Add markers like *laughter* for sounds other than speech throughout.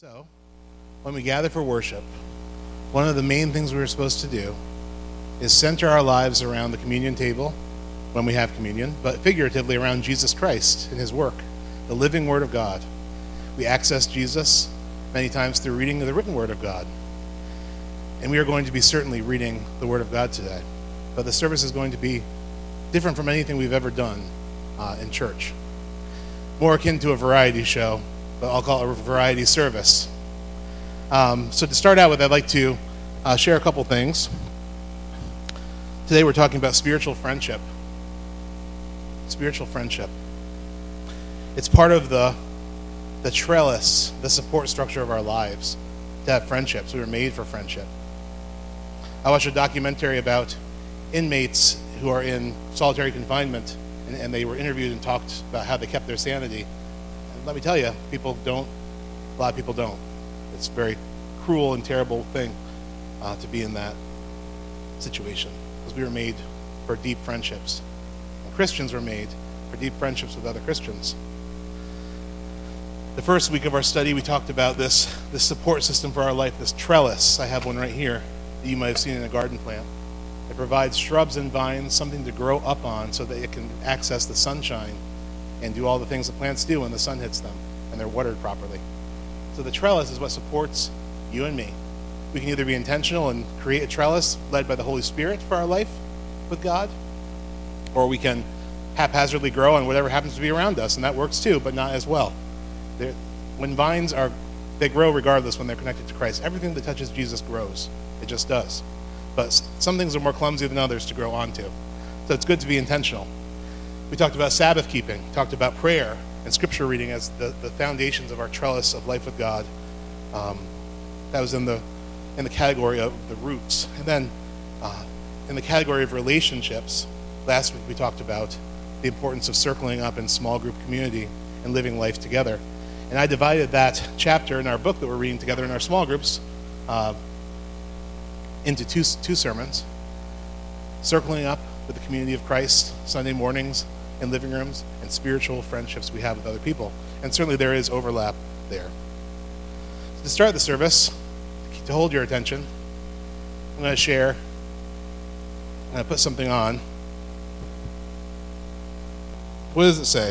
So, when we gather for worship, one of the main things we're supposed to do is center our lives around the communion table when we have communion, but figuratively around Jesus Christ and his work, the living Word of God. We access Jesus many times through reading the written Word of God. And we are going to be certainly reading the Word of God today. But the service is going to be different from anything we've ever done uh, in church. More akin to a variety show, but I'll call it a variety service. Um, so, to start out with, I'd like to uh, share a couple things. Today, we're talking about spiritual friendship. Spiritual friendship. It's part of the, the trellis, the support structure of our lives to have friendships. We were made for friendship. I watched a documentary about inmates who are in solitary confinement, and, and they were interviewed and talked about how they kept their sanity. Let me tell you, people don't, a lot of people don't. It's a very cruel and terrible thing uh, to be in that situation because we were made for deep friendships. And Christians were made for deep friendships with other Christians. The first week of our study, we talked about this, this support system for our life, this trellis. I have one right here that you might have seen in a garden plant. It provides shrubs and vines something to grow up on so that it can access the sunshine and do all the things the plants do when the sun hits them and they're watered properly. So the trellis is what supports you and me. We can either be intentional and create a trellis led by the Holy Spirit for our life with God, or we can haphazardly grow on whatever happens to be around us, and that works too, but not as well. They're, when vines are, they grow regardless when they're connected to Christ. Everything that touches Jesus grows. It just does. But some things are more clumsy than others to grow onto. So it's good to be intentional. We talked about Sabbath keeping, talked about prayer and scripture reading as the, the foundations of our trellis of life with God. Um, that was in the in the category of the roots. And then uh, in the category of relationships, last week we talked about the importance of circling up in small group community and living life together. And I divided that chapter in our book that we're reading together in our small groups uh, into two, two sermons circling up with the community of Christ Sunday mornings in living rooms and spiritual friendships we have with other people. And certainly there is overlap there. So to start the service, to hold your attention, I'm going to share, I'm going to put something on. What does it say?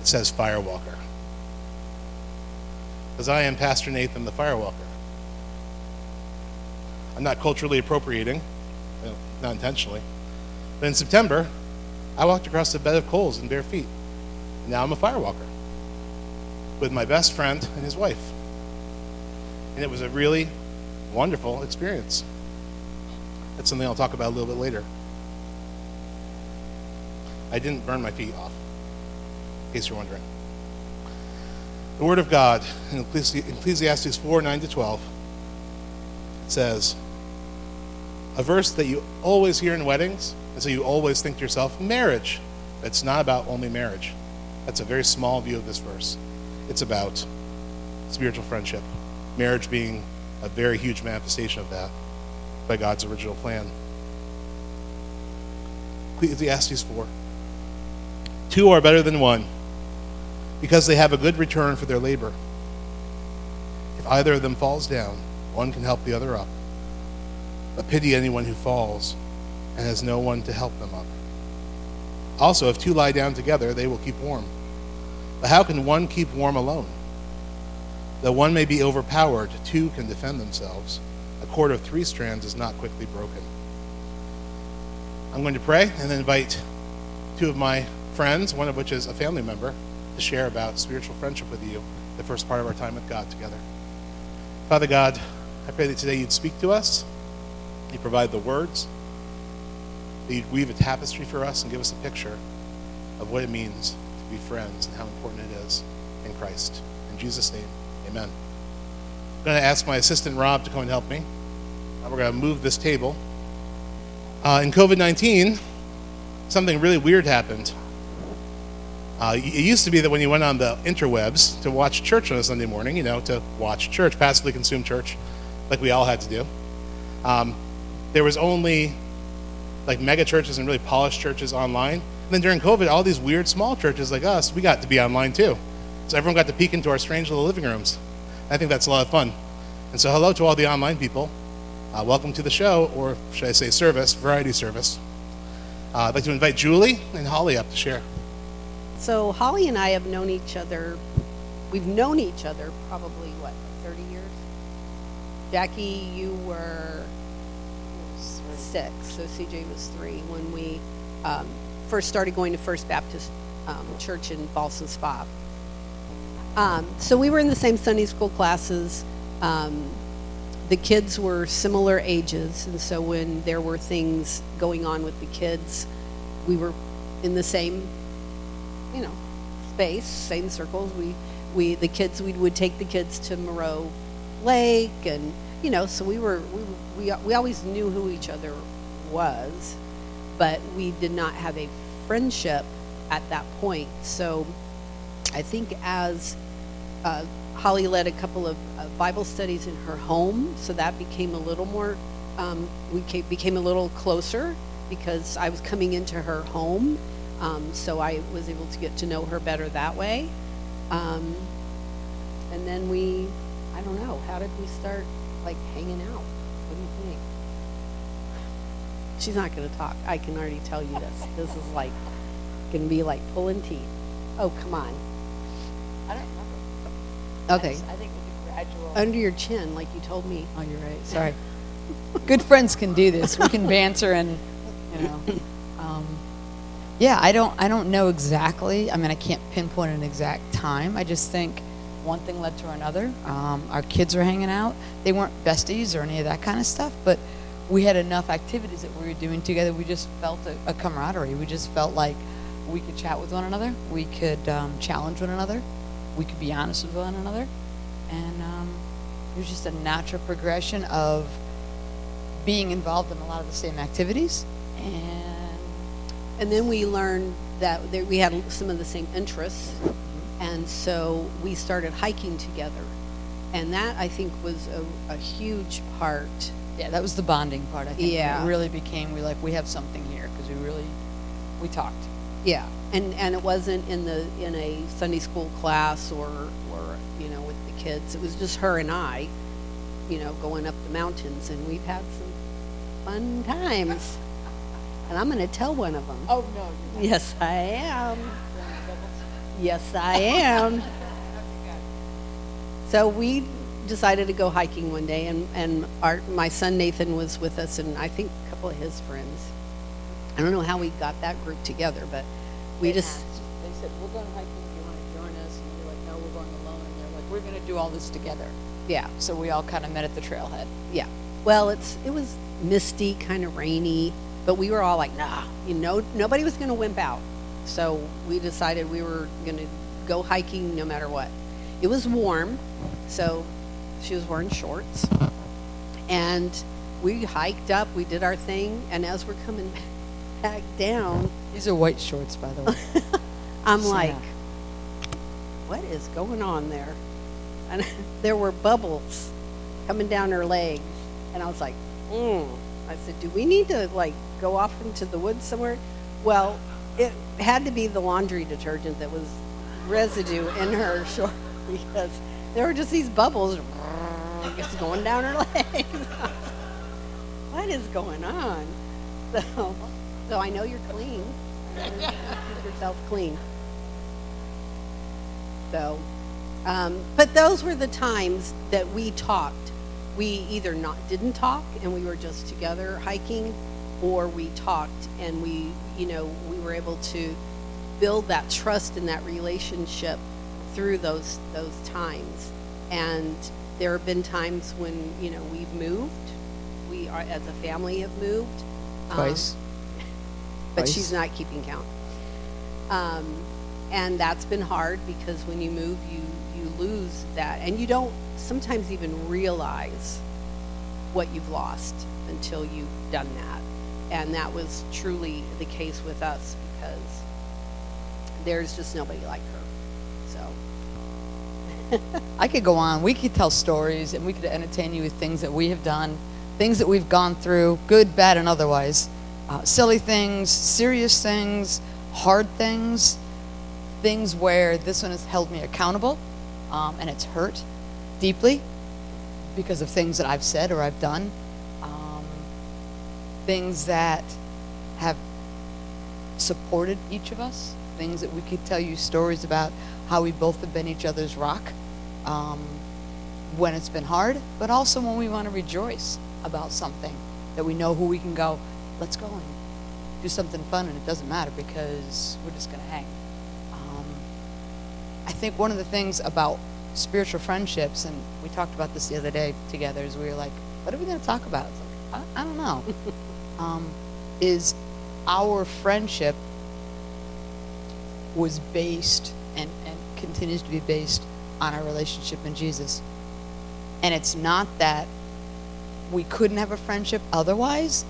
It says Firewalker. Because I am Pastor Nathan the Firewalker. I'm not culturally appropriating, not intentionally. But in September, I walked across a bed of coals in bare feet. Now I'm a firewalker with my best friend and his wife. And it was a really wonderful experience. That's something I'll talk about a little bit later. I didn't burn my feet off, in case you're wondering. The Word of God in Ecclesiastes 4 9 to 12 it says, a verse that you always hear in weddings, and so you always think to yourself, marriage. It's not about only marriage. That's a very small view of this verse. It's about spiritual friendship, marriage being a very huge manifestation of that by God's original plan. Ecclesiastes 4. Two are better than one because they have a good return for their labor. If either of them falls down, one can help the other up. But pity anyone who falls and has no one to help them up. Also, if two lie down together, they will keep warm. But how can one keep warm alone? Though one may be overpowered, two can defend themselves. A cord of three strands is not quickly broken. I'm going to pray and then invite two of my friends, one of which is a family member, to share about spiritual friendship with you, the first part of our time with God together. Father God, I pray that today you'd speak to us, you provide the words, that you'd weave a tapestry for us and give us a picture of what it means to be friends and how important it is in Christ. In Jesus' name, amen. I'm going to ask my assistant Rob to come and help me. We're going to move this table. Uh, in COVID 19, something really weird happened. Uh, it used to be that when you went on the interwebs to watch church on a Sunday morning, you know, to watch church, passively consume church, like we all had to do, um, there was only like mega churches and really polished churches online. And then during COVID, all these weird small churches like us, we got to be online too. So everyone got to peek into our strange little living rooms. I think that's a lot of fun. And so hello to all the online people. Uh, welcome to the show, or should I say service, variety service. Uh, I'd like to invite Julie and Holly up to share. So Holly and I have known each other. We've known each other probably what 30 years. Jackie, you were six, so CJ was three when we um, first started going to First Baptist um, Church in Ballston Spa. Um, so we were in the same Sunday school classes. Um, the kids were similar ages, and so when there were things going on with the kids, we were in the same you know, space, same circles. We, we, the kids, we would take the kids to Moreau Lake, and you know, so we were, we, we, we always knew who each other was, but we did not have a friendship at that point. So, I think as uh, Holly led a couple of uh, Bible studies in her home, so that became a little more, um, we came, became a little closer because I was coming into her home um, so I was able to get to know her better that way. Um, and then we, I don't know, how did we start like hanging out? What do you think? She's not going to talk. I can already tell you this. This is like going to be like pulling teeth. Oh, come on. I don't remember. Okay. I, just- I think with the gradual. Under your chin, like you told me. oh, you're right. Sorry. Good friends can do this. We can banter and, you know. Um, yeah, I don't. I don't know exactly. I mean, I can't pinpoint an exact time. I just think one thing led to another. Um, our kids were hanging out. They weren't besties or any of that kind of stuff, but we had enough activities that we were doing together. We just felt a, a camaraderie. We just felt like we could chat with one another. We could um, challenge one another. We could be honest with one another, and um, it was just a natural progression of being involved in a lot of the same activities and And then we learned that there, we had some of the same interests, and so we started hiking together. And that, I think, was a, a huge part. Yeah that was the bonding part i think Yeah. it really became we like we have something here because we really we talked Yeah, and, and it wasn't in the, in a Sunday school class or, or, you know, with the kids. It was just her and I, you know, going up the mountains, and we've had some fun times. *laughs* And I'm going to tell one of them. oh no Yes, I am. Yes, I am. *laughs* So we decided to go hiking one day, and, and our, my son Nathan was with us, and I think a couple of his friends. I don't know how we got that group together, but we just, they said we're going hiking do you want to join us and we were like no we're going alone and they're like we're going to do all this together yeah, so we all kind of met at the trailhead yeah. Well, it's it was misty, kind of rainy, but we were all like, nah, you know, nobody was going to wimp out. So we decided we were going to go hiking no matter what. It was warm, so she was wearing shorts, and we hiked up. We did our thing, and as we're coming *laughs* back down, these are white shorts by the way *laughs* I'm So, like, what is going on there? And *laughs* there were bubbles coming down her legs. And I was like, mm. I said, do we need to like go off into the woods somewhere? Well, it had to be the laundry detergent that was residue in her short because there were just these bubbles just going down her *laughs* legs. what is going on? So, so I know you're clean. Keep yourself clean. So, um, but those were the times that we talked. We either not didn't talk and we were just together hiking, or we talked and we, you know, we were able to build that trust and that relationship through those those times. And there have been times when you know we've moved. We are as a family have moved. Um, twice but Twice. she's not keeping count. Um, and that's been hard because when you move, you you lose that, and you don't sometimes even realize what you've lost until you've done that. And that was truly the case with us because there's just nobody like her. *laughs* I could go on. We could tell stories and we could entertain you with things that we have done, things that we've gone through, good, bad, and otherwise. Uh, silly things, serious things, hard things, things where this one has held me accountable, um, and it's hurt deeply because of things that I've said or I've done. Um, things that have supported each of us, things that we could tell you stories about how we both have been each other's rock um, when it's been hard, but also when we want to rejoice about something that we know who we can go, let's go and do something fun, and it doesn't matter because we're just going to hang. Um, I think one of the things about spiritual friendships, and we talked about this the other day together, is we were like, what are we going to talk about? It's like, I, I don't know. *laughs* um, is our friendship was based continues to be based on our relationship in Jesus. And it's not that we couldn't have a friendship otherwise,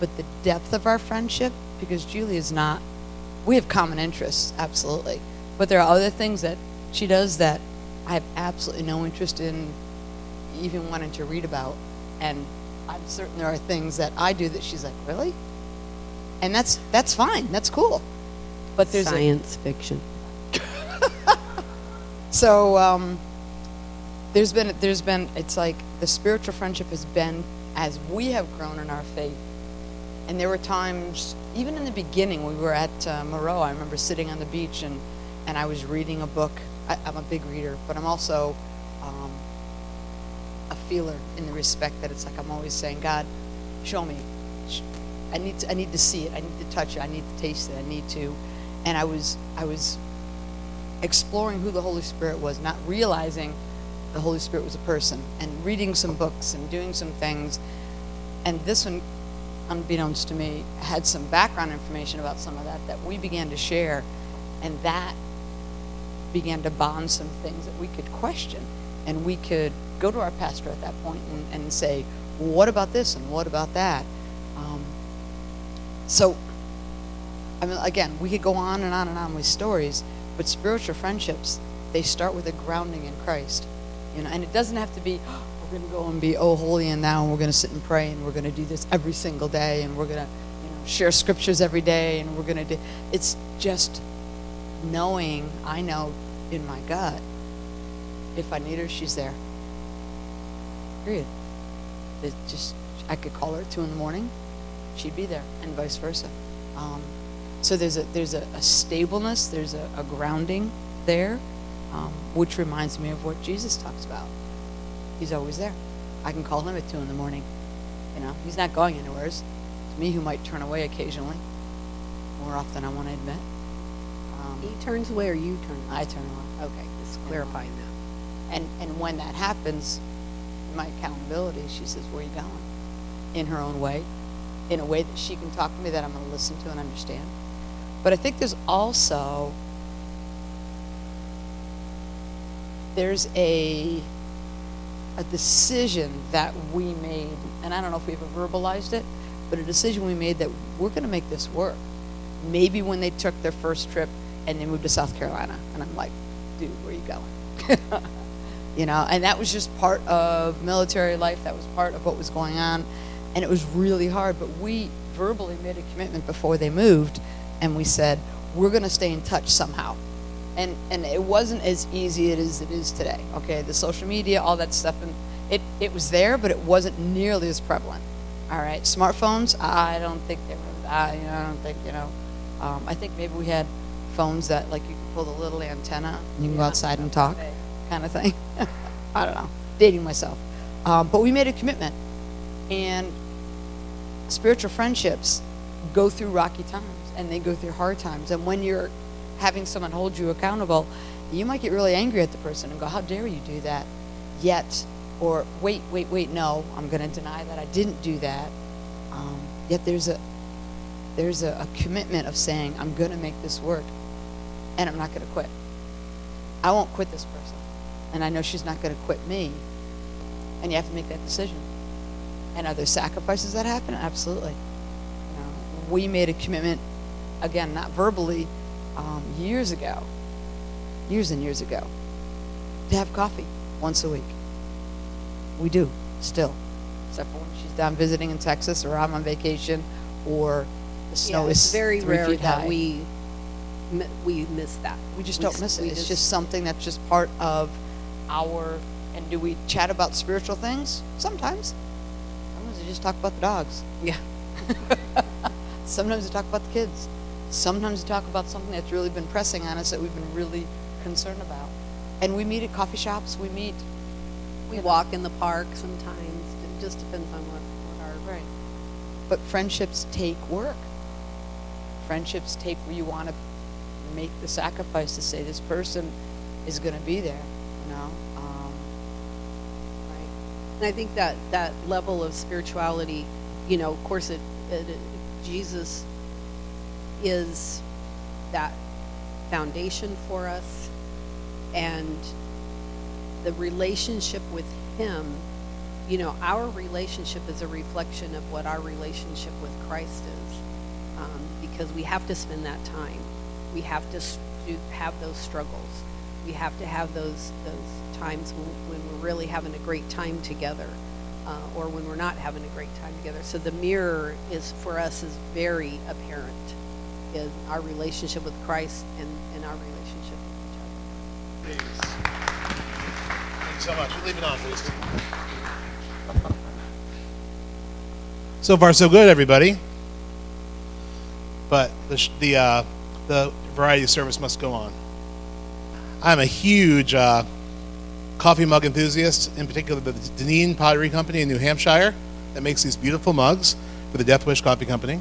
but the depth of our friendship, because Julie is not, we have common interests, absolutely. But there are other things that she does that I have absolutely no interest in even wanting to read about. And I'm certain there are things that I do that she's like, really? And that's that's fine. That's cool. But there's a, Science fiction. So um, there's been there's been it's like the spiritual friendship has been as we have grown in our faith, and there were times even in the beginning we were at uh, Moreau. I remember sitting on the beach and and I was reading a book. I, I'm a big reader, but I'm also um, a feeler in the respect that it's like I'm always saying, God, show me. I need to, I need to see it. I need to touch it. I need to taste it. I need to. And I was I was exploring who the Holy Spirit was, not realizing the Holy Spirit was a person, and reading some books and doing some things. And this one, unbeknownst to me, had some background information about some of that that we began to share, and that began to bond some things that we could question. And we could go to our pastor at that point and, and say, well, what about this and what about that? Um, so, I mean, again, we could go on and on and on with stories, but spiritual friendships, they start with a grounding in Christ. You know, and it doesn't have to be, "Oh, we're going to go and be oh holy and now and we're going to sit and pray and we're going to do this every single day and we're going to you know, share scriptures every day and we're going to do it's just knowing I know in my gut if I need her she's there. Period. It just I could call her at two in the morning, she'd be there, and vice versa. Um, so there's a there's a, a stableness, there's a, a grounding there, um, which reminds me of what Jesus talks about. He's always there. I can call him at two in the morning. You know, he's not going anywhere. It's me who might turn away occasionally, more often than I want to admit. Um, He turns away or you turn away? I turn away. Okay, just clarifying that. And and when that happens, my accountability, she says, "Where are you going?" In her own way, in a way that she can talk to me that I'm going to listen to and understand. But I think there's also there's a a decision that we made, and I don't know if we ever verbalized it, but a decision we made that we're going to make this work. Maybe when they took their first trip and they moved to South Carolina, and I'm like, dude, where are you going? *laughs* you know, and that was just part of military life. That was part of what was going on, and it was really hard. But we verbally made a commitment before they moved, and we said we're going to stay in touch somehow. And and it wasn't as easy as it is today. Okay, the social media, all that stuff, and it it was there, but it wasn't nearly as prevalent. All right, smartphones, I don't think they were. I, you know, I don't think you know. Um, I think maybe we had phones that like you could pull the little antenna and you can go outside and talk, kind of thing. *laughs* I don't know, dating myself. Um, but we made a commitment, and spiritual friendships go through rocky times and they go through hard times. And when you're having someone hold you accountable, you might get really angry at the person and go, "How dare you do that?" Yet, or wait, wait, wait, no, I'm going to deny that I didn't do that. Um, yet there's a there's a, a commitment of saying, I'm going to make this work and I'm not going to quit. I won't quit this person. And I know she's not going to quit me. And you have to make that decision. And are there sacrifices that happen? Absolutely. You know, we made a commitment, again, not verbally, um, years ago, years and years ago, to have coffee once a week. We do, still. Except for when she's down visiting in Texas or I'm on vacation or the snow Yeah, is very three rare feet that high. we we miss that. We just We don't miss it. It's just something that's just part of our. And do we chat about spiritual things? Sometimes. Sometimes we just talk about the dogs. Yeah. *laughs* Sometimes we talk about the kids. Sometimes we talk about something that's really been pressing on us that we've been really concerned about. And we meet at coffee shops. We meet. We walk in the park sometimes. It just depends on what, what our. Right. But friendships take work. Friendships take where you want to make the sacrifice to say this person is going to be there. You know. Um, Right. And I think that that level of spirituality, you know, of course, it, it, it Jesus is that foundation for us, and the relationship with Him. You know, our relationship is a reflection of what our relationship with Christ is, um, because we have to spend that time. We have to have those struggles. We have to have those those times when, when we're really having a great time together, uh, or when we're not having a great time together. So the mirror is for us is very apparent in our relationship with Christ and, and our relationship with each other. Please. Thank you so much. You leave it on, please. So far, so good, everybody. But the sh- the uh, the variety service must go on. I'm a huge uh, coffee mug enthusiast, in particular the Deneen Pottery Company in New Hampshire that makes these beautiful mugs for the Death Wish Coffee Company.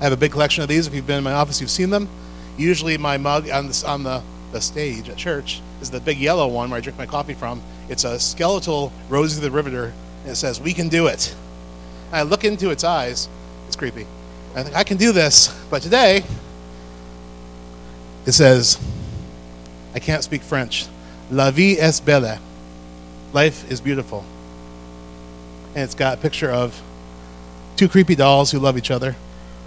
I have a big collection of these. If you've been in my office, you've seen them. Usually, my mug on the, on the, the stage at church is the big yellow one where I drink my coffee from. It's a skeletal Rosie the Riveter, and it says, We can do it. And I look into its eyes. It's creepy. I think, I can do this. But today, it says, I can't speak French. La vie est belle. Life is beautiful. And it's got a picture of two creepy dolls who love each other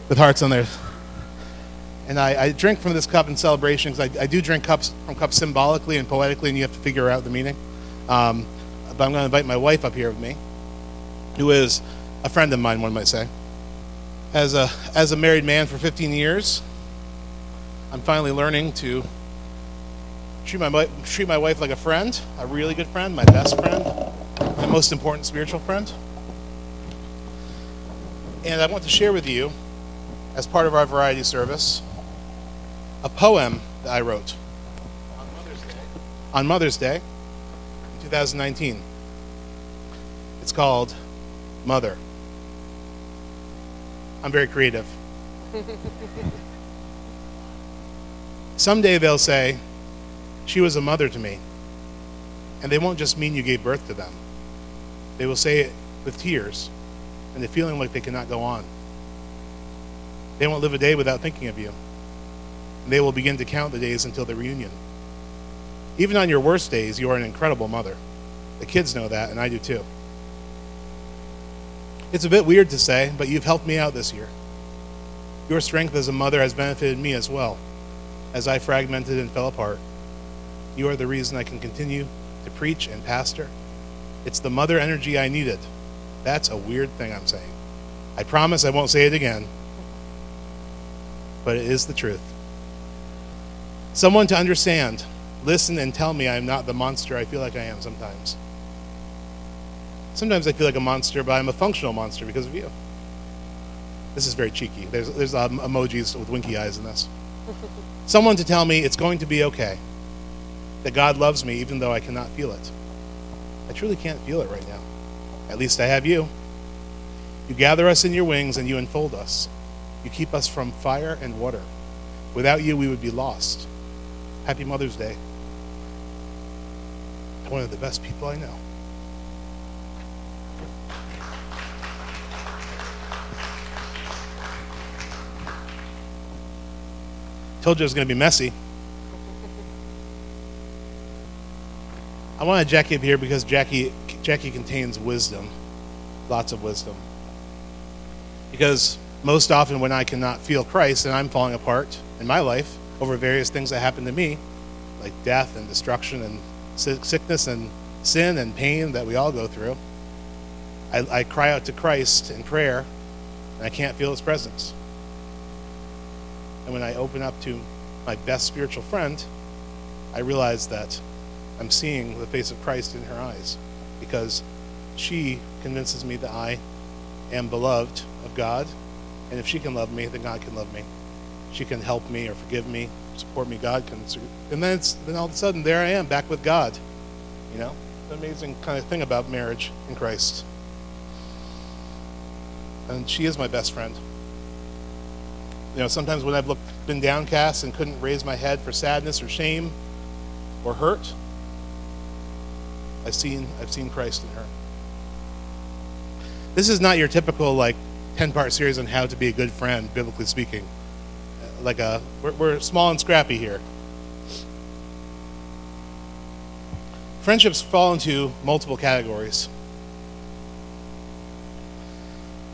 with hearts on theirs. And I, I drink from this cup in celebration because I, I do drink cups from cups symbolically and poetically, and you have to figure out the meaning. Um, but I'm going to invite my wife up here with me, who is a friend of mine, one might say. As a, as a married man for 15 years, I'm finally learning to treat my, treat my wife like a friend, a really good friend, my best friend, my most important spiritual friend. And I want to share with you, as part of our variety service, a poem that I wrote on Mother's Day, on Mother's Day in 2019. It's called Mother. I'm very creative. *laughs* Someday they'll say, She was a mother to me. And they won't just mean you gave birth to them, they will say it with tears and the feeling like they cannot go on. They won't live a day without thinking of you. And they will begin to count the days until the reunion. Even on your worst days, you are an incredible mother. The kids know that, and I do too. It's a bit weird to say, but you've helped me out this year. Your strength as a mother has benefited me as well, as I fragmented and fell apart. You are the reason I can continue to preach and pastor. It's the mother energy I needed. That's a weird thing I'm saying. I promise I won't say it again, but it is the truth. Someone to understand, listen, and tell me I am not the monster I feel like I am sometimes. Sometimes I feel like a monster, but I'm a functional monster because of you. This is very cheeky. There's, there's um, emojis with winky eyes in this. *laughs* Someone to tell me it's going to be okay, that God loves me even though I cannot feel it. I truly can't feel it right now. At least I have you. You gather us in your wings and you enfold us. You keep us from fire and water. Without you, we would be lost. Happy Mother's Day. One of the best people I know. Told you it was going to be messy. I wanted Jacque up here because Jacque Jacque contains wisdom, lots of wisdom. Because most often when I cannot feel Christ and I'm falling apart in my life over various things that happen to me, like death and destruction and sickness and sin and pain that we all go through, I, I cry out to Christ in prayer and I can't feel His presence. And when I open up to my best spiritual friend, I realize that I'm seeing the face of Christ in her eyes because she convinces me that I am beloved of God. And if she can love me, then God can love me. She can help me or forgive me, support me. God can. And then, it's, then all of a sudden, there I am back with God. You know, amazing kind of thing about marriage in Christ. And she is my best friend. You know, sometimes when I've looked, been downcast and couldn't raise my head for sadness or shame or hurt, I've seen, I've seen Christ in her. This is not your typical, like, 10 part series on how to be a good friend, biblically speaking. Like, a, we're, we're small and scrappy here. Friendships fall into multiple categories.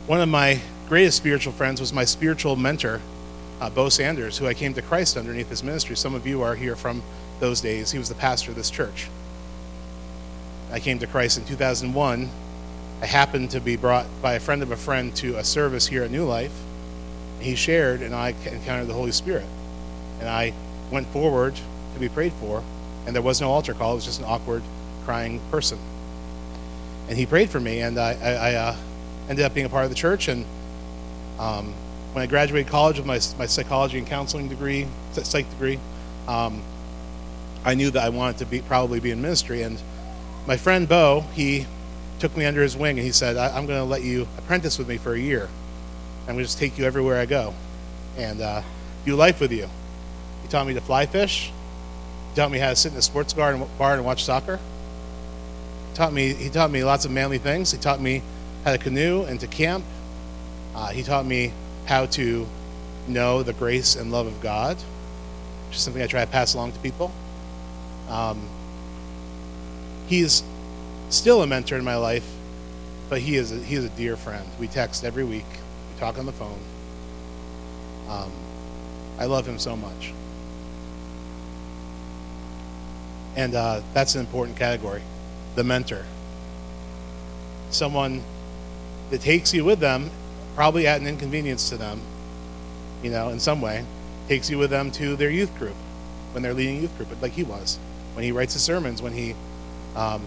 One of my greatest spiritual friends was my spiritual mentor, uh, Bo Sanders, who I came to Christ underneath his ministry. Some of you are here from those days. He was the pastor of this church. I came to Christ in 2001. I happened to be brought by a friend of a friend to a service here at New Life. He shared, and I encountered the Holy Spirit. And I went forward to be prayed for, and there was no altar call. It was just an awkward, crying person. And he prayed for me, and I, I, I uh, ended up being a part of the church. And um, when I graduated college with my, my psychology and counseling degree, psych degree, um, I knew that I wanted to be probably be in ministry. And my friend Bo, he took me under his wing and he said, I, am going to let you apprentice with me for a year. I'm going to just take you everywhere I go and uh, do life with you. He taught me to fly fish. He taught me how to sit in a sports bar and, bar and watch soccer. He taught me, he taught me lots of manly things. He taught me how to canoe and to camp. Uh, he taught me how to know the grace and love of God, which is something I try to pass along to people. Um, he's still a mentor in my life, but he is a, he is a dear friend. We text every week. We talk on the phone. Um, I love him so much, and uh, that's an important category. The mentor, someone that takes you with them, probably at an inconvenience to them, you know, in some way, takes you with them to their youth group when they're leading youth group, like he was, when he writes his sermons, when he um,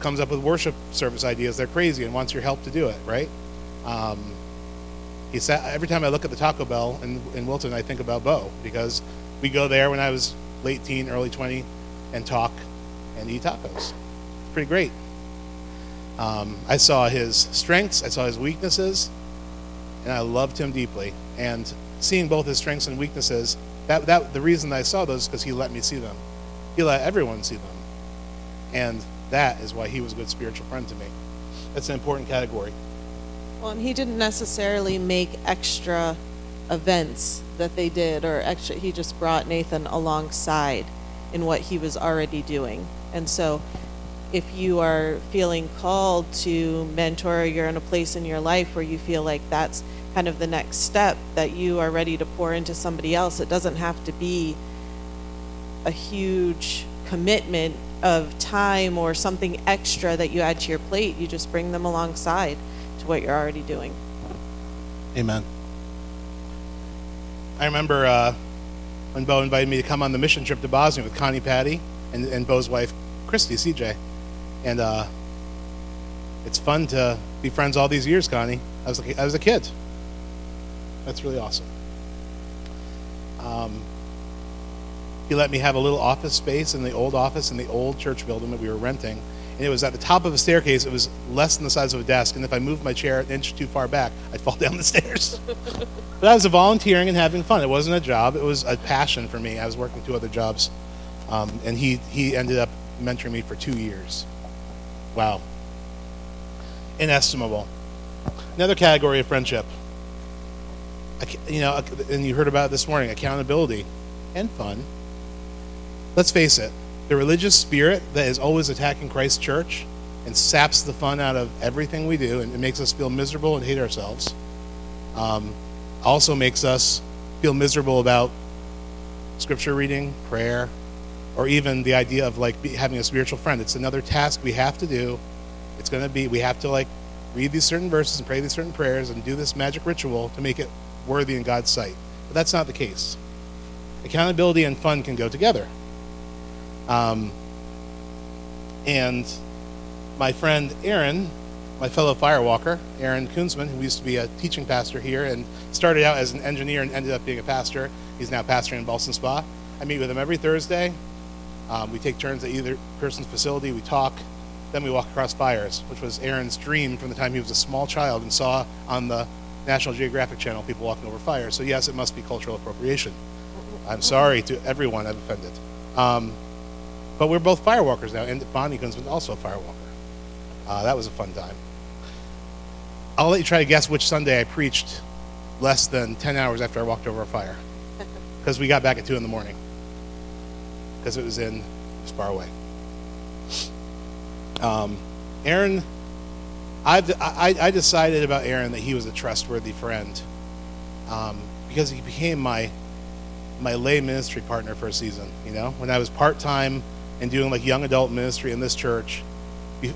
comes up with worship service ideas. They're crazy and wants your help to do it, right? Um, he said, every time I look at the Taco Bell in, in Wilton, I think about Bo because we go there when I was late teen, early 20, and talk and eat tacos. It's pretty great. Um, I saw his strengths, I saw his weaknesses, and I loved him deeply. And seeing both his strengths and weaknesses, that, that the reason I saw those because he let me see them. He let everyone see them. And that is why he was a good spiritual friend to me. That's an important category. Well, and he didn't necessarily make extra events that they did, or extra, he just brought Nathan alongside in what he was already doing. And so, if you are feeling called to mentor, you're in a place in your life where you feel like that's kind of the next step that you are ready to pour into somebody else, it doesn't have to be a huge commitment of time or something extra that you add to your plate. You just bring them alongside to what you're already doing. Amen. I remember uh, when Bo invited me to come on the mission trip to Bosnia with Connie Patty and, and Bo's wife, Christy, CJ. And uh, it's fun to be friends all these years, Connie. I was, like, I was a kid. That's really awesome. Um, he let me have a little office space in the old office in the old church building that we were renting. And it was at the top of a staircase. It was less than the size of a desk. And if I moved my chair an inch too far back, I'd fall *laughs* down the stairs. *laughs* but I was volunteering and having fun. It wasn't a job, it was a passion for me. I was working two other jobs. Um, and he, he ended up mentoring me for two years. Wow. Inestimable. Another category of friendship. You know, and you heard about it this morning accountability and fun let's face it, the religious spirit that is always attacking Christ's church and saps the fun out of everything we do and it makes us feel miserable and hate ourselves um, also makes us feel miserable about scripture reading, prayer, or even the idea of like be, having a spiritual friend. It's another task we have to do. It's going to be, we have to like read these certain verses and pray these certain prayers and do this magic ritual to make it worthy in God's sight. But that's not the case. accountability and fun can go together. Um, and my friend Aaron, my fellow firewalker, Aaron Kunzman, who used to be a teaching pastor here and started out as an engineer and ended up being a pastor. He's now pastoring in Ballston Spa. I meet with him every Thursday. Um, we take turns at either person's facility. We talk. Then we walk across fires, which was Aaron's dream from the time he was a small child and saw on the National Geographic Channel people walking over fires. So yes, it must be cultural appropriation. I'm sorry to everyone I've offended. Um, but we're both firewalkers now, and Bonnie Kunzman is also a firewalker. Uh, that was a fun time. I'll let you try to guess which Sunday I preached less than 10 hours after I walked over a fire. *laughs* Because we got back at 2 in the morning. Because it was in, it was far away. Um, Aaron, I've, I, I decided about Aaron that he was a trustworthy friend um, because he became my my lay ministry partner for a season. You know, when I was part time and doing like young adult ministry in this church,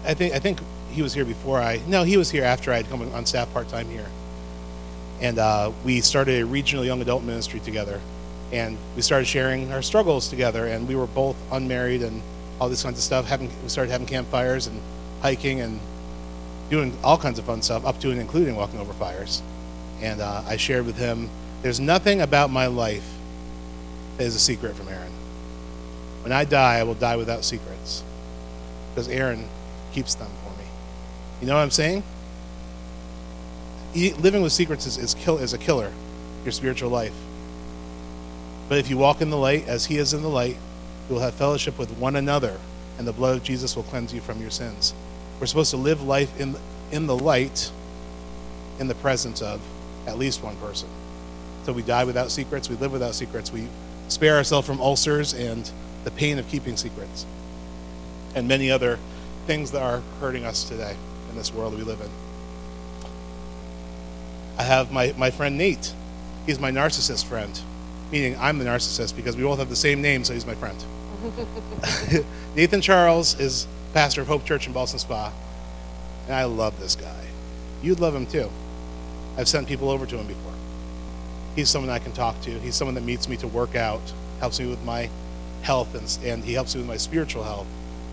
I think I think he was here before I. No, he was here after I had come on staff part time here, and uh, we started a regional young adult ministry together, and we started sharing our struggles together, and we were both unmarried and all this kinds of stuff. Having we started having campfires and hiking and doing all kinds of fun stuff, up to and including walking over fires. And uh, I shared with him, there's nothing about my life that is a secret from Aaron. When I die, I will die without secrets because Aaron keeps them for me. You know what I'm saying? Living with secrets is, is, kill, is a killer, your spiritual life. But if you walk in the light as he is in the light, you will have fellowship with one another, and the blood of Jesus will cleanse you from your sins. We're supposed to live life in, in the light, in the presence of at least one person. So we die without secrets, we live without secrets, we spare ourselves from ulcers and the pain of keeping secrets, and many other things that are hurting us today in this world we live in. I have my, my friend Nate. He's my narcissist friend, meaning I'm the narcissist because we both have the same name, so he's my friend. *laughs* Nathan Charles is pastor of Hope Church in Ballston Spa, and I love this guy. You'd love him too. I've sent people over to him before. He's someone I can talk to. He's someone that meets me to work out, helps me with my health, and, and he helps me with my spiritual health.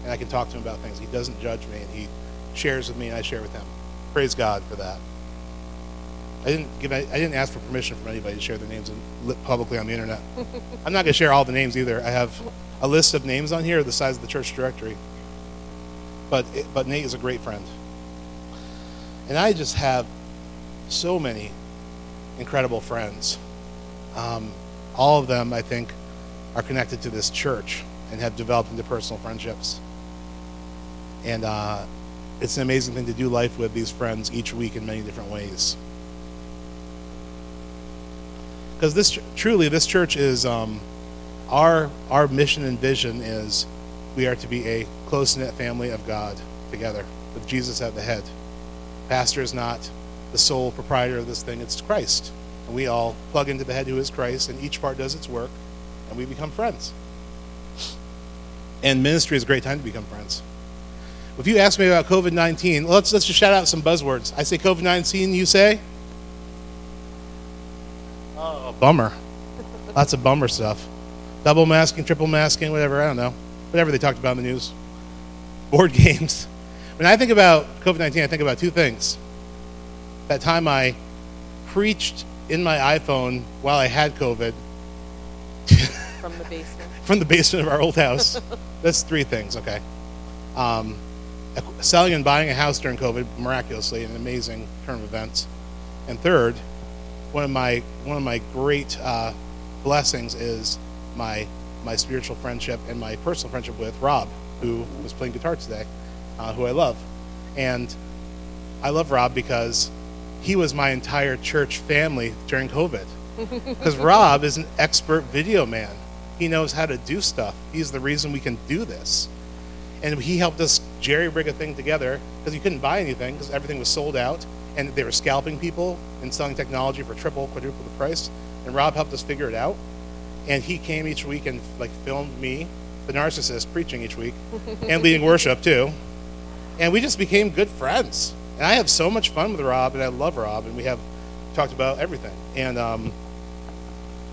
And I can talk to him about things. He doesn't judge me, and he shares with me, and I share with him. Praise God for that. I didn't give. I didn't ask for permission from anybody to share their names publicly on the internet. *laughs* I'm not going to share all the names either. I have a list of names on here, the size of the church directory. But but Nate is a great friend, and I just have so many incredible friends. Um, all of them, I think, are connected to this church and have developed into personal friendships. And uh, it's an amazing thing to do life with these friends each week in many different ways. Because this truly, this church is um, our our mission and vision is we are to be a close knit family of God together with Jesus at the head. Pastor is not the sole proprietor of this thing; it's Christ, and we all plug into the head who is Christ, and each part does its work, and we become friends. And ministry is a great time to become friends. If you ask me about COVID nineteen, let's let's just shout out some buzzwords. I say COVID nineteen, you say? Oh, bummer. Lots of bummer stuff. Double masking, triple masking, whatever, I don't know. Whatever they talked about in the news. Board *laughs* games. When I think about COVID 19, I think about two things. That time I preached in my iPhone while I had COVID *laughs* from the basement. from the basement of our old house. *laughs* That's three things, okay. Um, selling and buying a house during COVID, miraculously, an amazing turn of events. And third, one of my one of my great uh, blessings is my my spiritual friendship and my personal friendship with Rob, who was playing guitar today, uh, who I love, and I love Rob because he was my entire church family during COVID. Because Rob is an expert video man. He knows how to do stuff. He's the reason we can do this. And he helped us jerry rig a thing together because you couldn't buy anything because everything was sold out and they were scalping people and selling technology for triple, quadruple the price. And Rob helped us figure it out. And he came each week and like filmed me, the narcissist, preaching each week *laughs* and leading worship too. And we just became good friends. And I have so much fun with Rob, and I love Rob, and we have talked about everything. And um,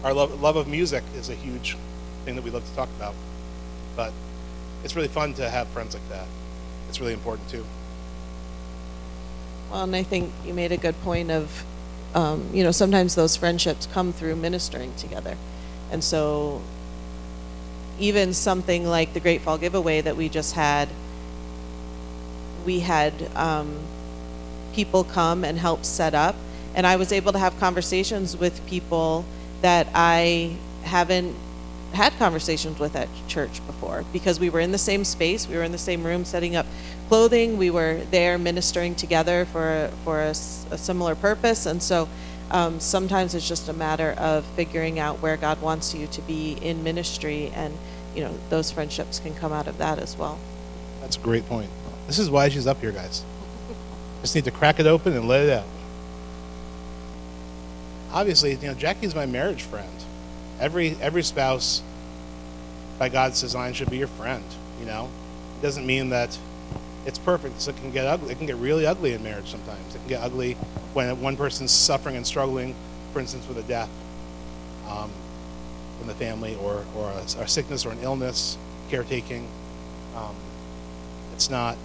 Our love, love of music is a huge thing that we love to talk about. But it's really fun to have friends like that. It's really important too. Well, and I think you made a good point of, um, you know, sometimes those friendships come through ministering together. And so even something like the Great Fall giveaway that we just had, we had um, people come and help set up. And I was able to have conversations with people that I haven't had conversations with at church before because we were in the same space, we were in the same room setting up clothing, we were there ministering together for for a, a similar purpose, and so um, sometimes it's just a matter of figuring out where God wants you to be in ministry, and you know those friendships can come out of that as well. That's a great point. This is why she's up here, guys. Just need to crack it open and let it out. Obviously, you know, Jacque's my marriage friend. Every every spouse, by God's design, should be your friend. You know, it doesn't mean that it's perfect. So it can get ugly. It can get really ugly in marriage sometimes. It can get ugly when one person's suffering and struggling, for instance, with a death um, in the family, or or a, a sickness or an illness, caretaking. Um, it's not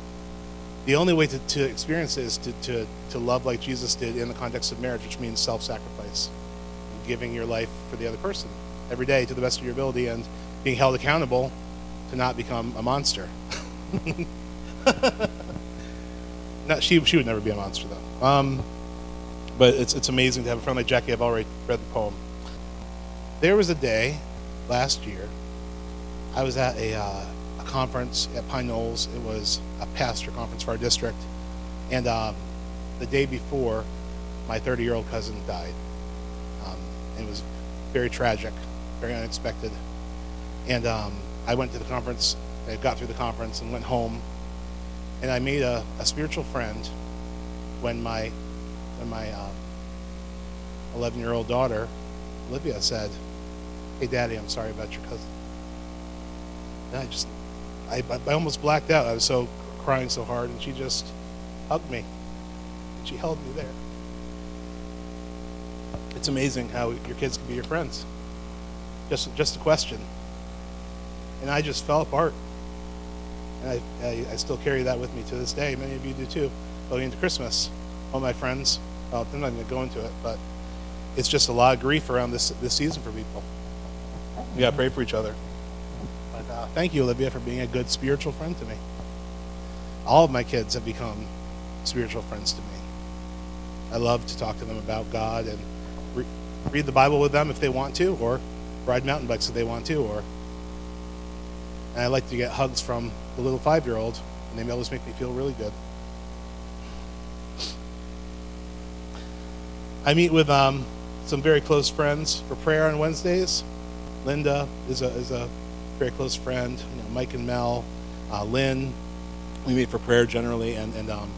the only way to, to experience it is to, to, to love like Jesus did in the context of marriage, which means self sacrifice, giving your life for the other person every day to the best of your ability, and being held accountable to not become a monster. *laughs* not, she, she would never be a monster, though. Um, but it's, it's amazing to have a friend like Jacque. I've already read the poem. There was a day last year, I was at a. Uh, conference at Pine Knolls. It was a pastor conference for our district. And um, the day before, my 30 year old cousin died. Um, it was very tragic, very unexpected. And um, I went to the conference, I got through the conference and went home. And I made a, a spiritual friend when my, when my 11 uh, year old daughter, Olivia, said, Hey, Daddy, I'm sorry about your cousin. And I just I, I almost blacked out. I was so crying so hard, and she just hugged me. She held me there. It's amazing how your kids can be your friends. Just, just a question. And I just fell apart. And I, I, I still carry that with me to this day. Many of you do too, going into Christmas. All my friends, well, I'm not going to go into it, but it's just a lot of grief around this, this season for people. We got to pray for each other. Uh, thank you, Olivia, for being a good spiritual friend to me. All of my kids have become spiritual friends to me. I love to talk to them about God and re- read the Bible with them if they want to, or ride mountain bikes if they want to, or and I like to get hugs from the little five-year-old, and they always make me feel really good. I meet with um, some very close friends for prayer on Wednesdays. Linda is a, is a very close friend, you know, Mike and Mel, uh, Lynn. We meet for prayer generally, and, and um,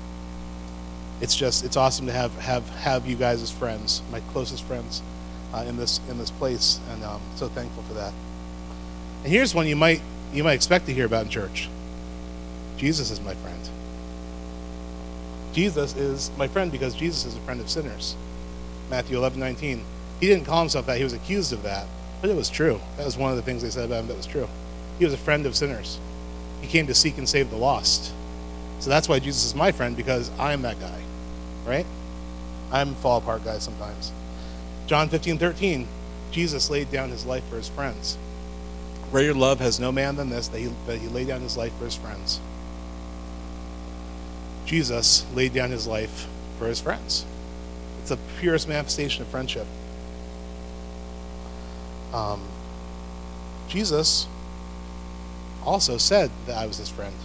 it's just it's awesome to have have have you guys as friends, my closest friends, uh, in this in this place, and um, so thankful for that. And here's one you might you might expect to hear about in church. Jesus is my friend. Jesus is my friend because Jesus is a friend of sinners. Matthew 11, 19. He didn't call himself that. He was accused of that. But it was true. That was one of the things they said about him that was true. He was a friend of sinners. He came to seek and save the lost. So that's why Jesus is my friend, because I'm that guy. Right? I'm fall apart guy sometimes. John 15, 13. Jesus laid down his life for his friends. Greater love has no man than this, that he, that he laid down his life for his friends. Jesus laid down his life for his friends. It's the purest manifestation of friendship. Um, Jesus also said that I was his friend.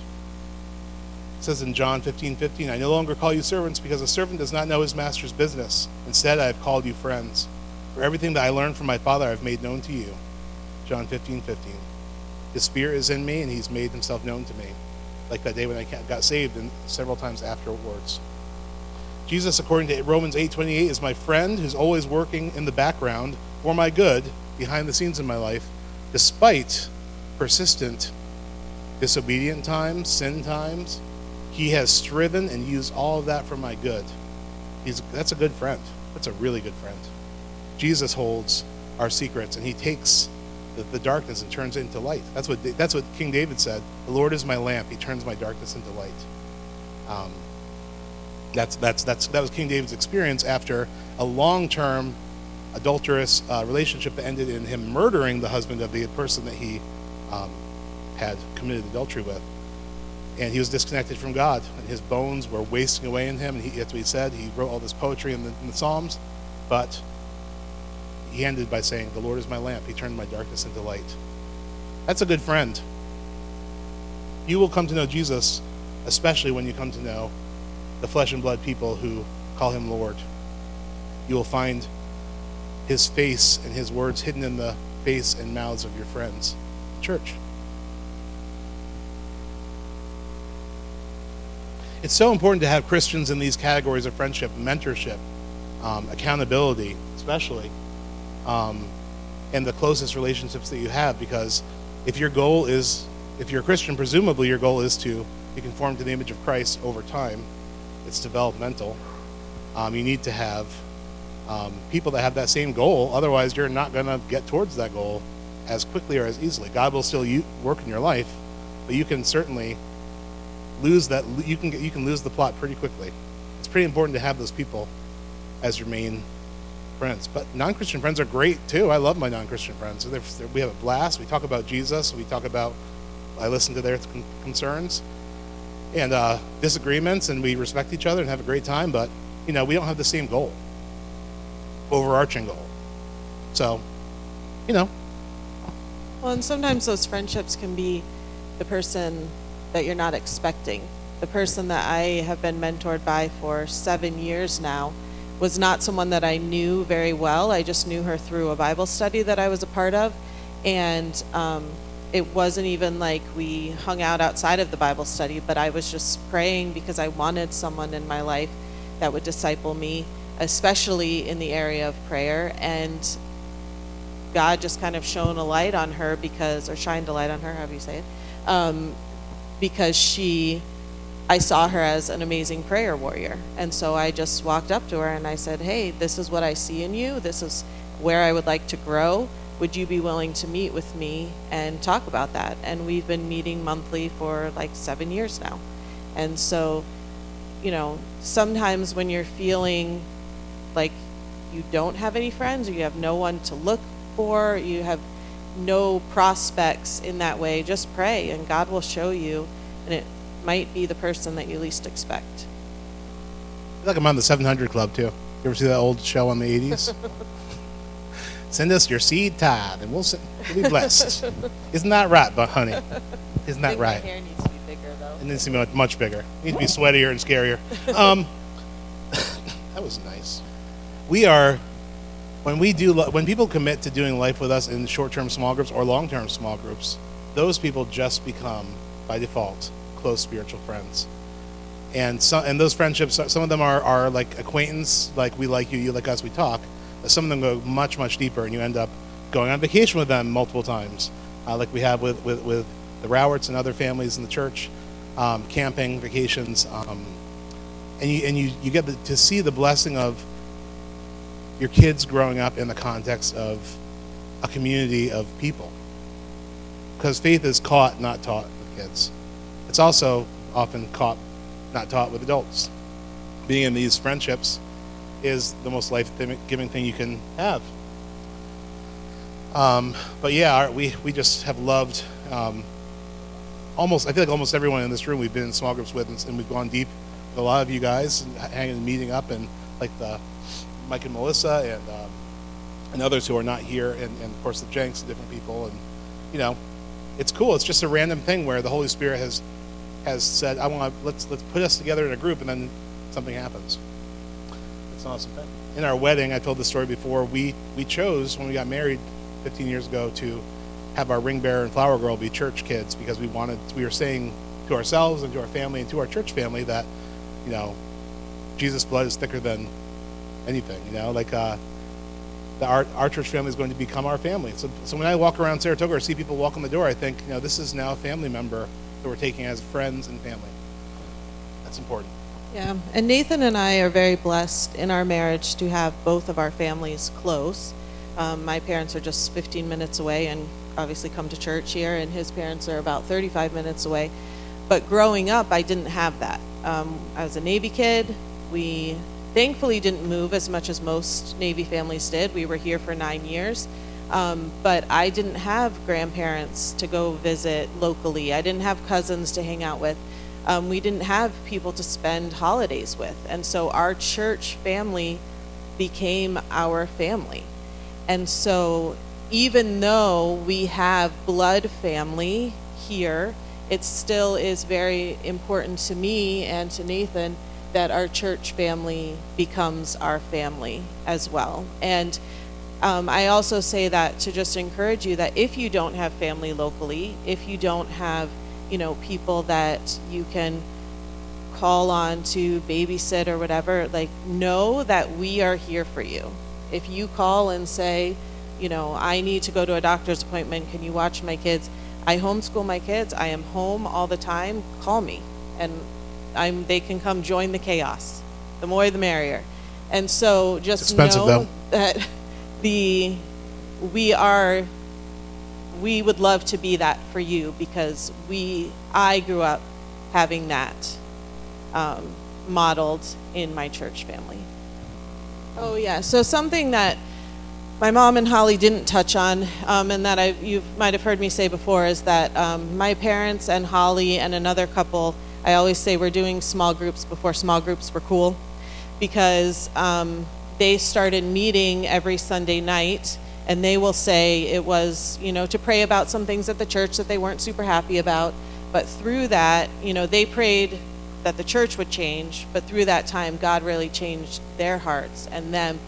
It says in John 15 15, I no longer call you servants because a servant does not know his master's business. Instead, I have called you friends. For everything that I learned from my Father, I have made known to you. John 15 15. His Spirit is in me, and he's made himself known to me. Like that day when I got saved, and several times afterwards. Jesus, according to Romans 8 28, is my friend who's always working in the background for my good behind the scenes in my life, despite persistent disobedient times, sin times. He has striven and used all of that for my good. He's, that's a good friend. That's a really good friend. Jesus holds our secrets, and He takes the, the darkness and turns it into light. That's what that's what King David said. The Lord is my lamp; He turns my darkness into light. Um, that's that's that's that was King David's experience after a long-term adulterous uh, relationship that ended in him murdering the husband of the person that he um, had committed adultery with. And he was disconnected from God, and his bones were wasting away in him. And he, that's what he said. He wrote all this poetry in the, in the Psalms, but he ended by saying, "The Lord is my lamp; He turned my darkness into light." That's a good friend. You will come to know Jesus, especially when you come to know the flesh and blood people who call him Lord. You will find his face and his words hidden in the face and mouths of your friends. Church. It's so important to have Christians in these categories of friendship, mentorship, um, accountability, especially, um, and the closest relationships that you have. Because if your goal is, if you're a Christian, presumably your goal is to be conformed to the image of Christ over time. It's developmental. Um, you need to have um, people that have that same goal. Otherwise, you're not going to get towards that goal as quickly or as easily. God will still u- work in your life, but you can certainly lose that. You can get, you can lose the plot pretty quickly. It's pretty important to have those people as your main friends. But non-Christian friends are great too. I love my non-Christian friends. They're, they're, we have a blast. We talk about Jesus. We talk about. I listen to their con- concerns and uh, disagreements, and we respect each other and have a great time. But you know, we don't have the same goal overarching goal. So, you know, Well, and sometimes those friendships can be the person that you're not expecting. The person that I have been mentored by for seven years now was not someone that I knew very well. I just knew her through a Bible study that I was a part of. And um, it wasn't even like we hung out outside of the Bible study, but I was just praying because I wanted someone in my life that would disciple me, especially in the area of prayer. And God just kind of shone a light on her because, or shined a light on her, however you say it, um, because she, I saw her as an amazing prayer warrior. And so I just walked up to her and I said, Hey, this is what I see in you. This is where I would like to grow. Would you be willing to meet with me and talk about that? And we've been meeting monthly for like seven years now. And so, you know, sometimes when you're feeling like you don't have any friends or you have no one to look for, you have no prospects in that way, just pray and God will show you. And it might be the person that you least expect. I feel like I'm on the 700 Club too. You ever see that old show on the 80s? *laughs* Send us your seed tithe, and we'll, send, we'll be blessed. Isn't that right, but honey? Isn't that right? hair needs to be bigger though. It needs to be much, much bigger. It needs to be sweatier and scarier. Um, *laughs* that was nice. We are when we do when people commit to doing life with us in short-term small groups or long-term small groups, those people just become by default close spiritual friends. And some and those friendships, some of them are, are like acquaintance, like we like you, you like us, we talk. But some of them go much much deeper, and you end up going on vacation with them multiple times, uh, like we have with, with with the Rowerts and other families in the church, um, camping, vacations, um, and you and you you get the, to see the blessing of your kids growing up in the context of a community of people. Because faith is caught, not taught with kids. It's also often caught, not taught with adults. Being in these friendships is the most life giving thing you can have. Um, but yeah, our, we, we just have loved um, almost, I feel like almost everyone in this room we've been in small groups with, and, and we've gone deep with a lot of you guys, hanging and meeting up, and like the Mike and Melissa, and um, and others who are not here, and, and of course the Jenks, and different people, and you know, it's cool. It's just a random thing where the Holy Spirit has has said, "I want to let's let's put us together in a group," and then something happens. It's an awesome thing. In our wedding, I told the story before. We we chose when we got married 15 years ago to have our ring bearer and flower girl be church kids because we wanted we were saying to ourselves and to our family and to our church family that you know Jesus' blood is thicker than anything. You know, like uh, the, our our church family is going to become our family. So so when I walk around Saratoga or see people walk in the door, I think you know this is now a family member that we're taking as friends and family. That's important. Yeah, and Nathan and I are very blessed in our marriage to have both of our families close. Um, my parents are just 15 minutes away and obviously come to church here, and his parents are about 35 minutes away. But growing up, I didn't have that. Um, I was a Navy kid. We thankfully didn't move as much as most Navy families did. We were here for nine years. Um, but I didn't have grandparents to go visit locally. I didn't have cousins to hang out with. Um, we didn't have people to spend holidays with. And so our church family became our family. And so even though we have blood family here, it still is very important to me and to Nathan that our church family becomes our family as well. And um, I also say that to just encourage you that if you don't have family locally, if you don't have, you know, people that you can call on to babysit or whatever, like know that we are here for you. If you call and say, you know, I need to go to a doctor's appointment, can you watch my kids? I homeschool my kids. I am home all the time. Call me, and I'm. They can come join the chaos. The more, the merrier. And so, just expensive, know though. that the we are. We would love to be that for you because we. I grew up having that um, modeled in my church family. Oh yeah. So something that my mom and Holly didn't touch on, um, and that I you might have heard me say before, is that um, my parents and Holly and another couple, I always say we're doing small groups before small groups were cool, because um, they started meeting every Sunday night, and they will say it was you know to pray about some things at the church that they weren't super happy about, but through that, you know, they prayed that the church would change, but through that time, God really changed their hearts and them.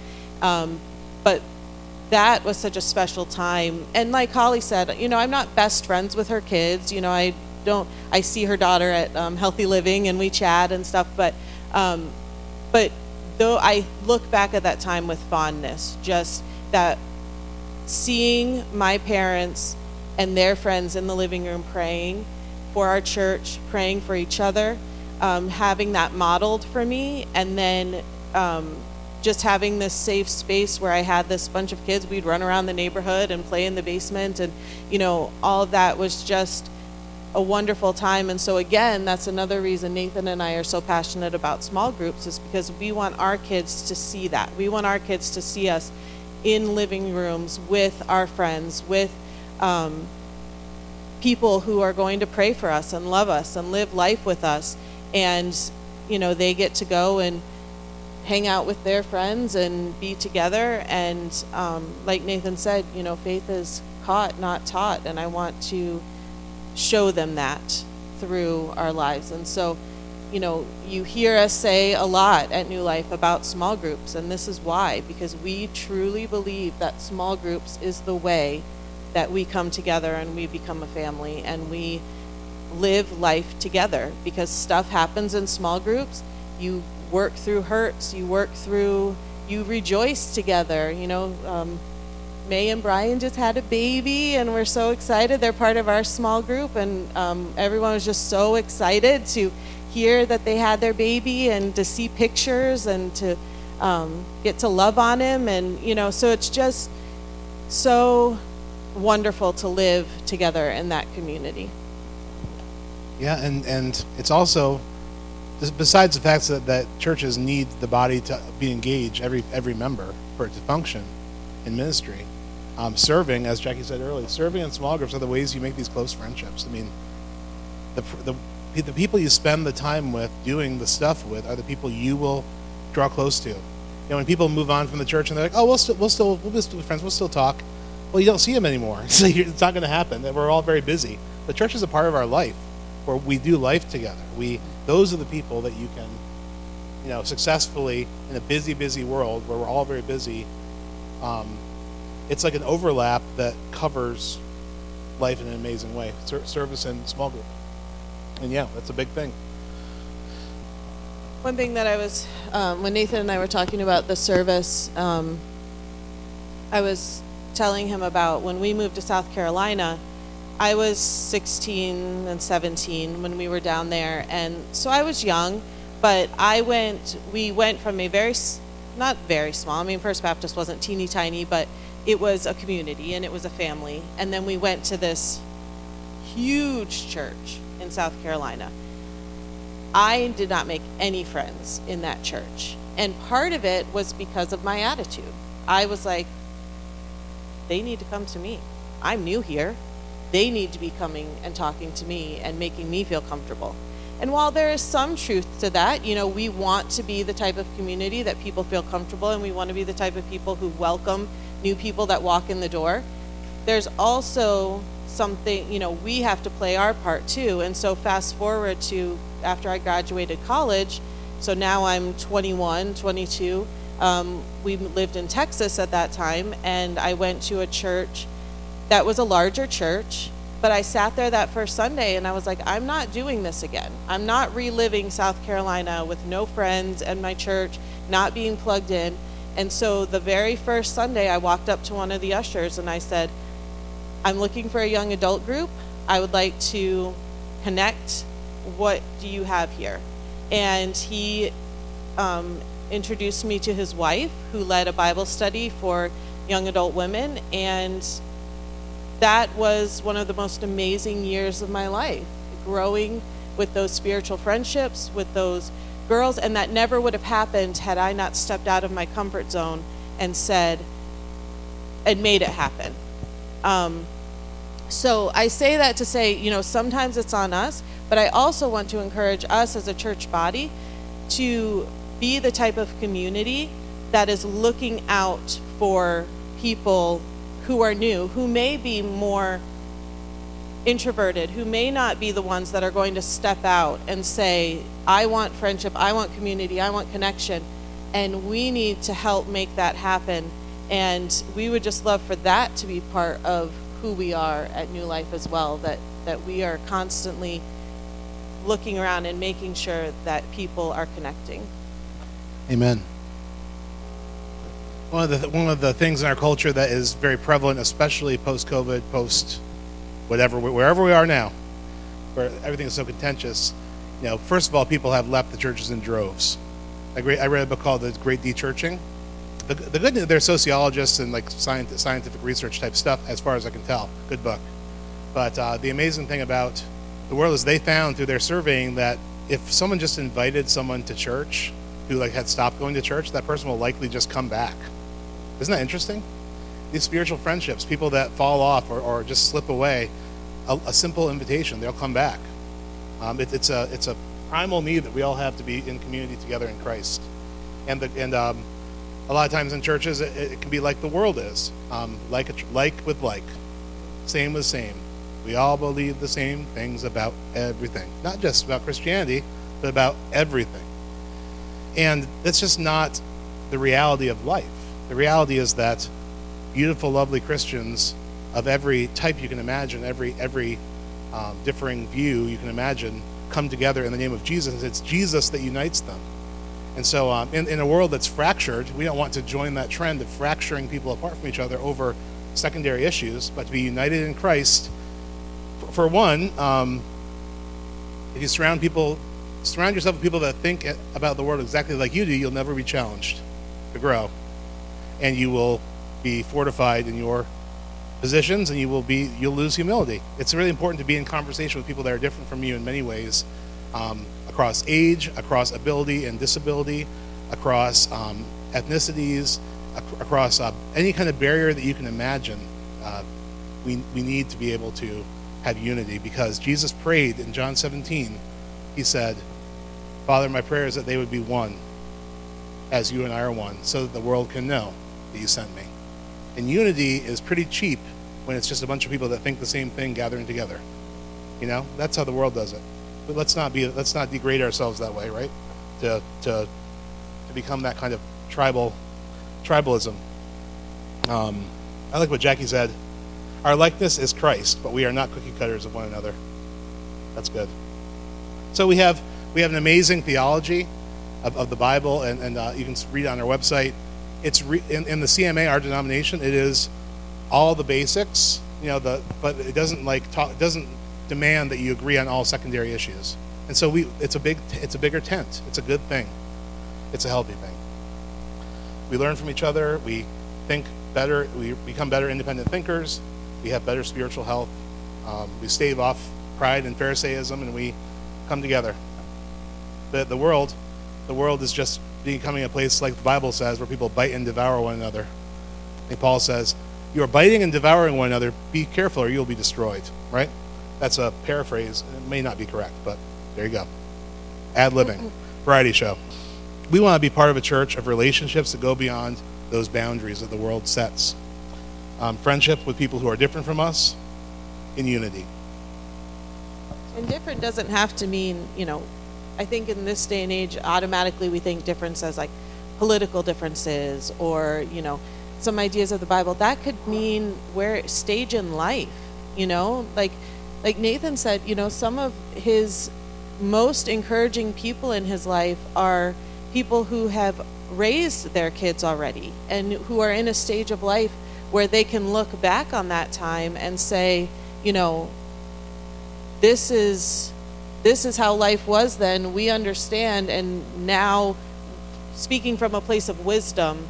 Um, but that was such a special time. And like Holly said, you know, I'm not best friends with her kids. You know, I don't. I see her daughter at um, Healthy Living and we chat and stuff. But, um, but though I look back at that time with fondness, just that seeing my parents and their friends in the living room praying for our church, praying for each other, um, having that modeled for me, and then um, just having this safe space where I had this bunch of kids. We'd run around the neighborhood and play in the basement, and you know, all of that was just a wonderful time. And so, again, that's another reason Nathan and I are so passionate about small groups, is because we want our kids to see that. We want our kids to see us in living rooms with our friends, with um, people who are going to pray for us and love us and live life with us. And, you know, they get to go and hang out with their friends and be together. And um, like Nathan said, you know, faith is caught, not taught. And I want to show them that through our lives. And so, you know, you hear us say a lot at New Life about small groups, and this is why, because we truly believe that small groups is the way that we come together and we become a family and we live life together because stuff happens in small groups. You work through hurts, you work through, you rejoice together. You know, um, May and Brian just had a baby, and we're so excited. They're part of our small group, and um, everyone was just so excited to hear that they had their baby and to see pictures and to um, get to love on him. And, you know, so it's just so wonderful to live together in that community. Yeah, and, and it's also, besides the fact that, that churches need the body to be engaged, every, every member, for it to function in ministry, um, serving, as Jacque said earlier, serving in small groups are the ways you make these close friendships. I mean, the, the, the people you spend the time with doing the stuff with are the people you will draw close to. You know, when people move on from the church and they're like, "Oh, we'll still, we'll still, we'll be still friends. We'll still talk." Well, you don't see them anymore, *laughs* so it's not going to happen. We're all very busy. The church is a part of our life, where we do life together. We, those are the people that you can, you know, successfully in a busy, busy world where we're all very busy. Um, it's like an overlap that covers life in an amazing way. Ser- service and small group, and yeah, that's a big thing. One thing that I was, um, when Nathan and I were talking about the service, um, I was telling him about when we moved to South Carolina. I was 16 and 17 when we were down there, and so I was young, but I went, we went from a very, not very small, I mean, First Baptist wasn't teeny tiny, but it was a community and it was a family. And then we went to this huge church in South Carolina. I did not make any friends in that church. And part of it was because of my attitude. I was like, they need to come to me. I'm new here. They need to be coming and talking to me and making me feel comfortable. And while there is some truth to that, you know, we want to be the type of community that people feel comfortable and we want to be the type of people who welcome new people that walk in the door. There's also something, you know, we have to play our part too. And so fast forward to after I graduated college, so now I'm 21, 22. Um, we lived in Texas at that time, and I went to a church that was a larger church. But I sat there that first Sunday and I was like, I'm not doing this again. I'm not reliving South Carolina with no friends and my church not being plugged in. And so the very first Sunday, I walked up to one of the ushers and I said, I'm looking for a young adult group. I would like to connect. What do you have here? And he um, introduced me to his wife, who led a Bible study for young adult women. And that was one of the most amazing years of my life, growing with those spiritual friendships, with those girls. And that never would have happened had I not stepped out of my comfort zone and said, and made it happen. Um, so I say that to say, you know, sometimes it's on us, but I also want to encourage us as a church body to be the type of community that is looking out for people who are new, who may be more introverted, who may not be the ones that are going to step out and say, I want friendship, I want community, I want connection. And we need to help make that happen. And we would just love for that to be part of who we are at New Life as well, that, that we are constantly looking around and making sure that people are connecting. Amen. One of the one of the things in our culture that is very prevalent, especially post COVID, post whatever, wherever we are now, where everything is so contentious. You know, first of all, people have left the churches in droves. I, I read a book called The Great Dechurching. The, the good news, they're sociologists and like scientific, scientific research type stuff, as far as I can tell. Good book. But uh, the amazing thing about the world is they found through their surveying that if someone just invited someone to church who like had stopped going to church, that person will likely just come back. Isn't that interesting? These spiritual friendships, people that fall off or, or just slip away, a, a, simple invitation, they'll come back. Um, it, it's a it's a primal need that we all have to be in community together in Christ, and the, and um, a lot of times in churches it, it can be like the world is, um, like a, like with like, same with same. We all believe the same things about everything, not just about Christianity, but about everything. And that's just not the reality of life. The reality is that beautiful, lovely Christians of every type you can imagine, every every um, differing view you can imagine, come together in the name of Jesus. It's Jesus that unites them. And so, um, in, in a world that's fractured, we don't want to join that trend of fracturing people apart from each other over secondary issues, but to be united in Christ. For, for one, um, if you surround people, surround yourself with people that think about the world exactly like you do, you'll never be challenged to grow and you will be fortified in your positions and you will be you'll lose humility it's really important to be in conversation with people that are different from you in many ways um, across age across ability and disability across um, ethnicities ac- across uh, any kind of barrier that you can imagine uh, we, we need to be able to have unity because jesus prayed in john 17 he said father my prayer is that they would be one as you and i are one so that the world can know that you sent me. And unity is pretty cheap when it's just a bunch of people that think the same thing gathering together. You know, that's how the world does it. But let's not be let's not degrade ourselves that way, right? To to to become that kind of tribal tribalism. Um, I like what Jacque said. Our likeness is Christ, but we are not cookie cutters of one another. That's good. So we have we have an amazing theology of, of the Bible, and, and uh, you can read it on our website it's re, in, in the CMA, our denomination, it is all the basics, you know, the but it doesn't like talk, it doesn't demand that you agree on all secondary issues. And so we, it's a big, it's a bigger tent. It's a good thing. It's a healthy thing. We learn from each other. We think better, we become better independent thinkers, we have better spiritual health, um, we stave off pride and Pharisaism, and we come together. The, the world, the world is just becoming a place like the Bible says, where people bite and devour one another. And Paul says, "You are biting and devouring one another. Be careful, or you'll be destroyed." Right? That's a paraphrase. It may not be correct, but there you go. Ad libbing, *laughs* variety show. We want to be part of a church of relationships that go beyond those boundaries that the world sets. Um, friendship with people who are different from us in unity. And different doesn't have to mean, you know, I think in this day and age, automatically we think difference as like political differences or, you know, some ideas of the Bible. That could mean where stage in life, you know, like like Nathan said, you know, some of his most encouraging people in his life are people who have raised their kids already and who are in a stage of life where they can look back on that time and say, you know, this is this is how life was then. We understand and now speaking from a place of wisdom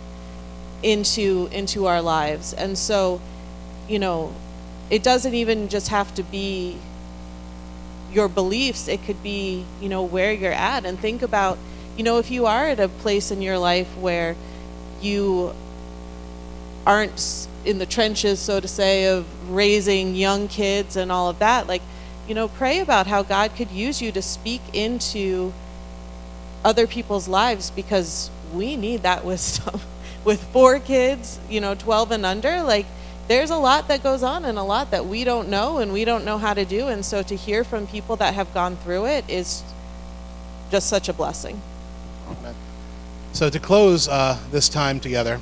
into into our lives. And so, you know, it doesn't even just have to be your beliefs. It could be, you know, where you're at and think about, you know, if you are at a place in your life where you aren't in the trenches, so to say, of raising young kids and all of that, like, you know, pray about how God could use you to speak into other people's lives because we need that *laughs* wisdom. With four kids, you know, 12 and under, like, there's a lot that goes on and a lot that we don't know and we don't know how to do. And so to hear from people that have gone through it is just such a blessing. Amen. So to close uh, this time together,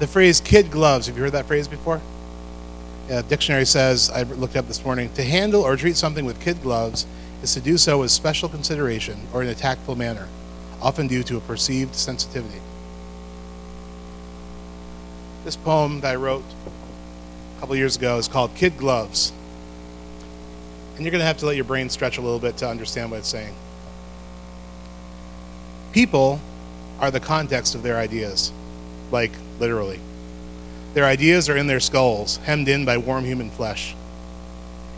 the phrase "kid gloves." Have you heard that phrase before? Yeah, dictionary says I looked up this morning. To handle or treat something with kid gloves is to do so with special consideration or in a tactful manner, often due to a perceived sensitivity. This poem that I wrote a couple years ago is called "Kid Gloves," and you're going to have to let your brain stretch a little bit to understand what it's saying. People are the context of their ideas, like literally. Their ideas are in their skulls, hemmed in by warm human flesh.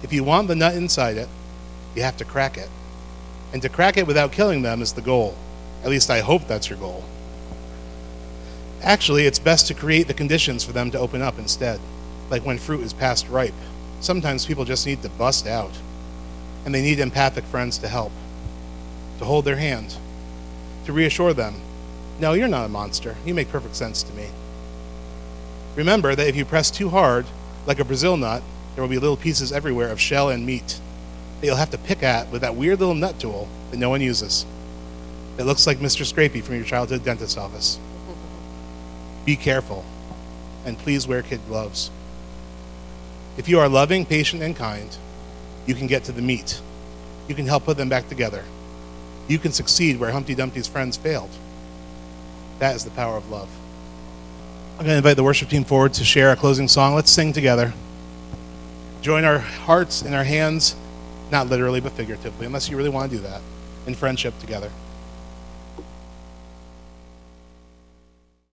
If you want the nut inside it, you have to crack it. And to crack it without killing them is the goal. At least I hope that's your goal. Actually, it's best to create the conditions for them to open up instead, like when fruit is past ripe. Sometimes people just need to bust out, and they need empathic friends to help, to hold their hand, to reassure them no, you're not a monster. You make perfect sense to me. Remember that if you press too hard, like a Brazil nut, there will be little pieces everywhere of shell and meat that you'll have to pick at with that weird little nut tool that no one uses. It looks like Mr. Scrapey from your childhood dentist office. Be careful, and please wear kid gloves. If you are loving, patient, and kind, you can get to the meat. You can help put them back together. You can succeed where Humpty Dumpty's friends failed. That is the power of love. I'm going to invite the worship team forward to share a closing song. Let's sing together. Join our hearts and our hands, not literally, but figuratively, unless you really want to do that, in friendship together.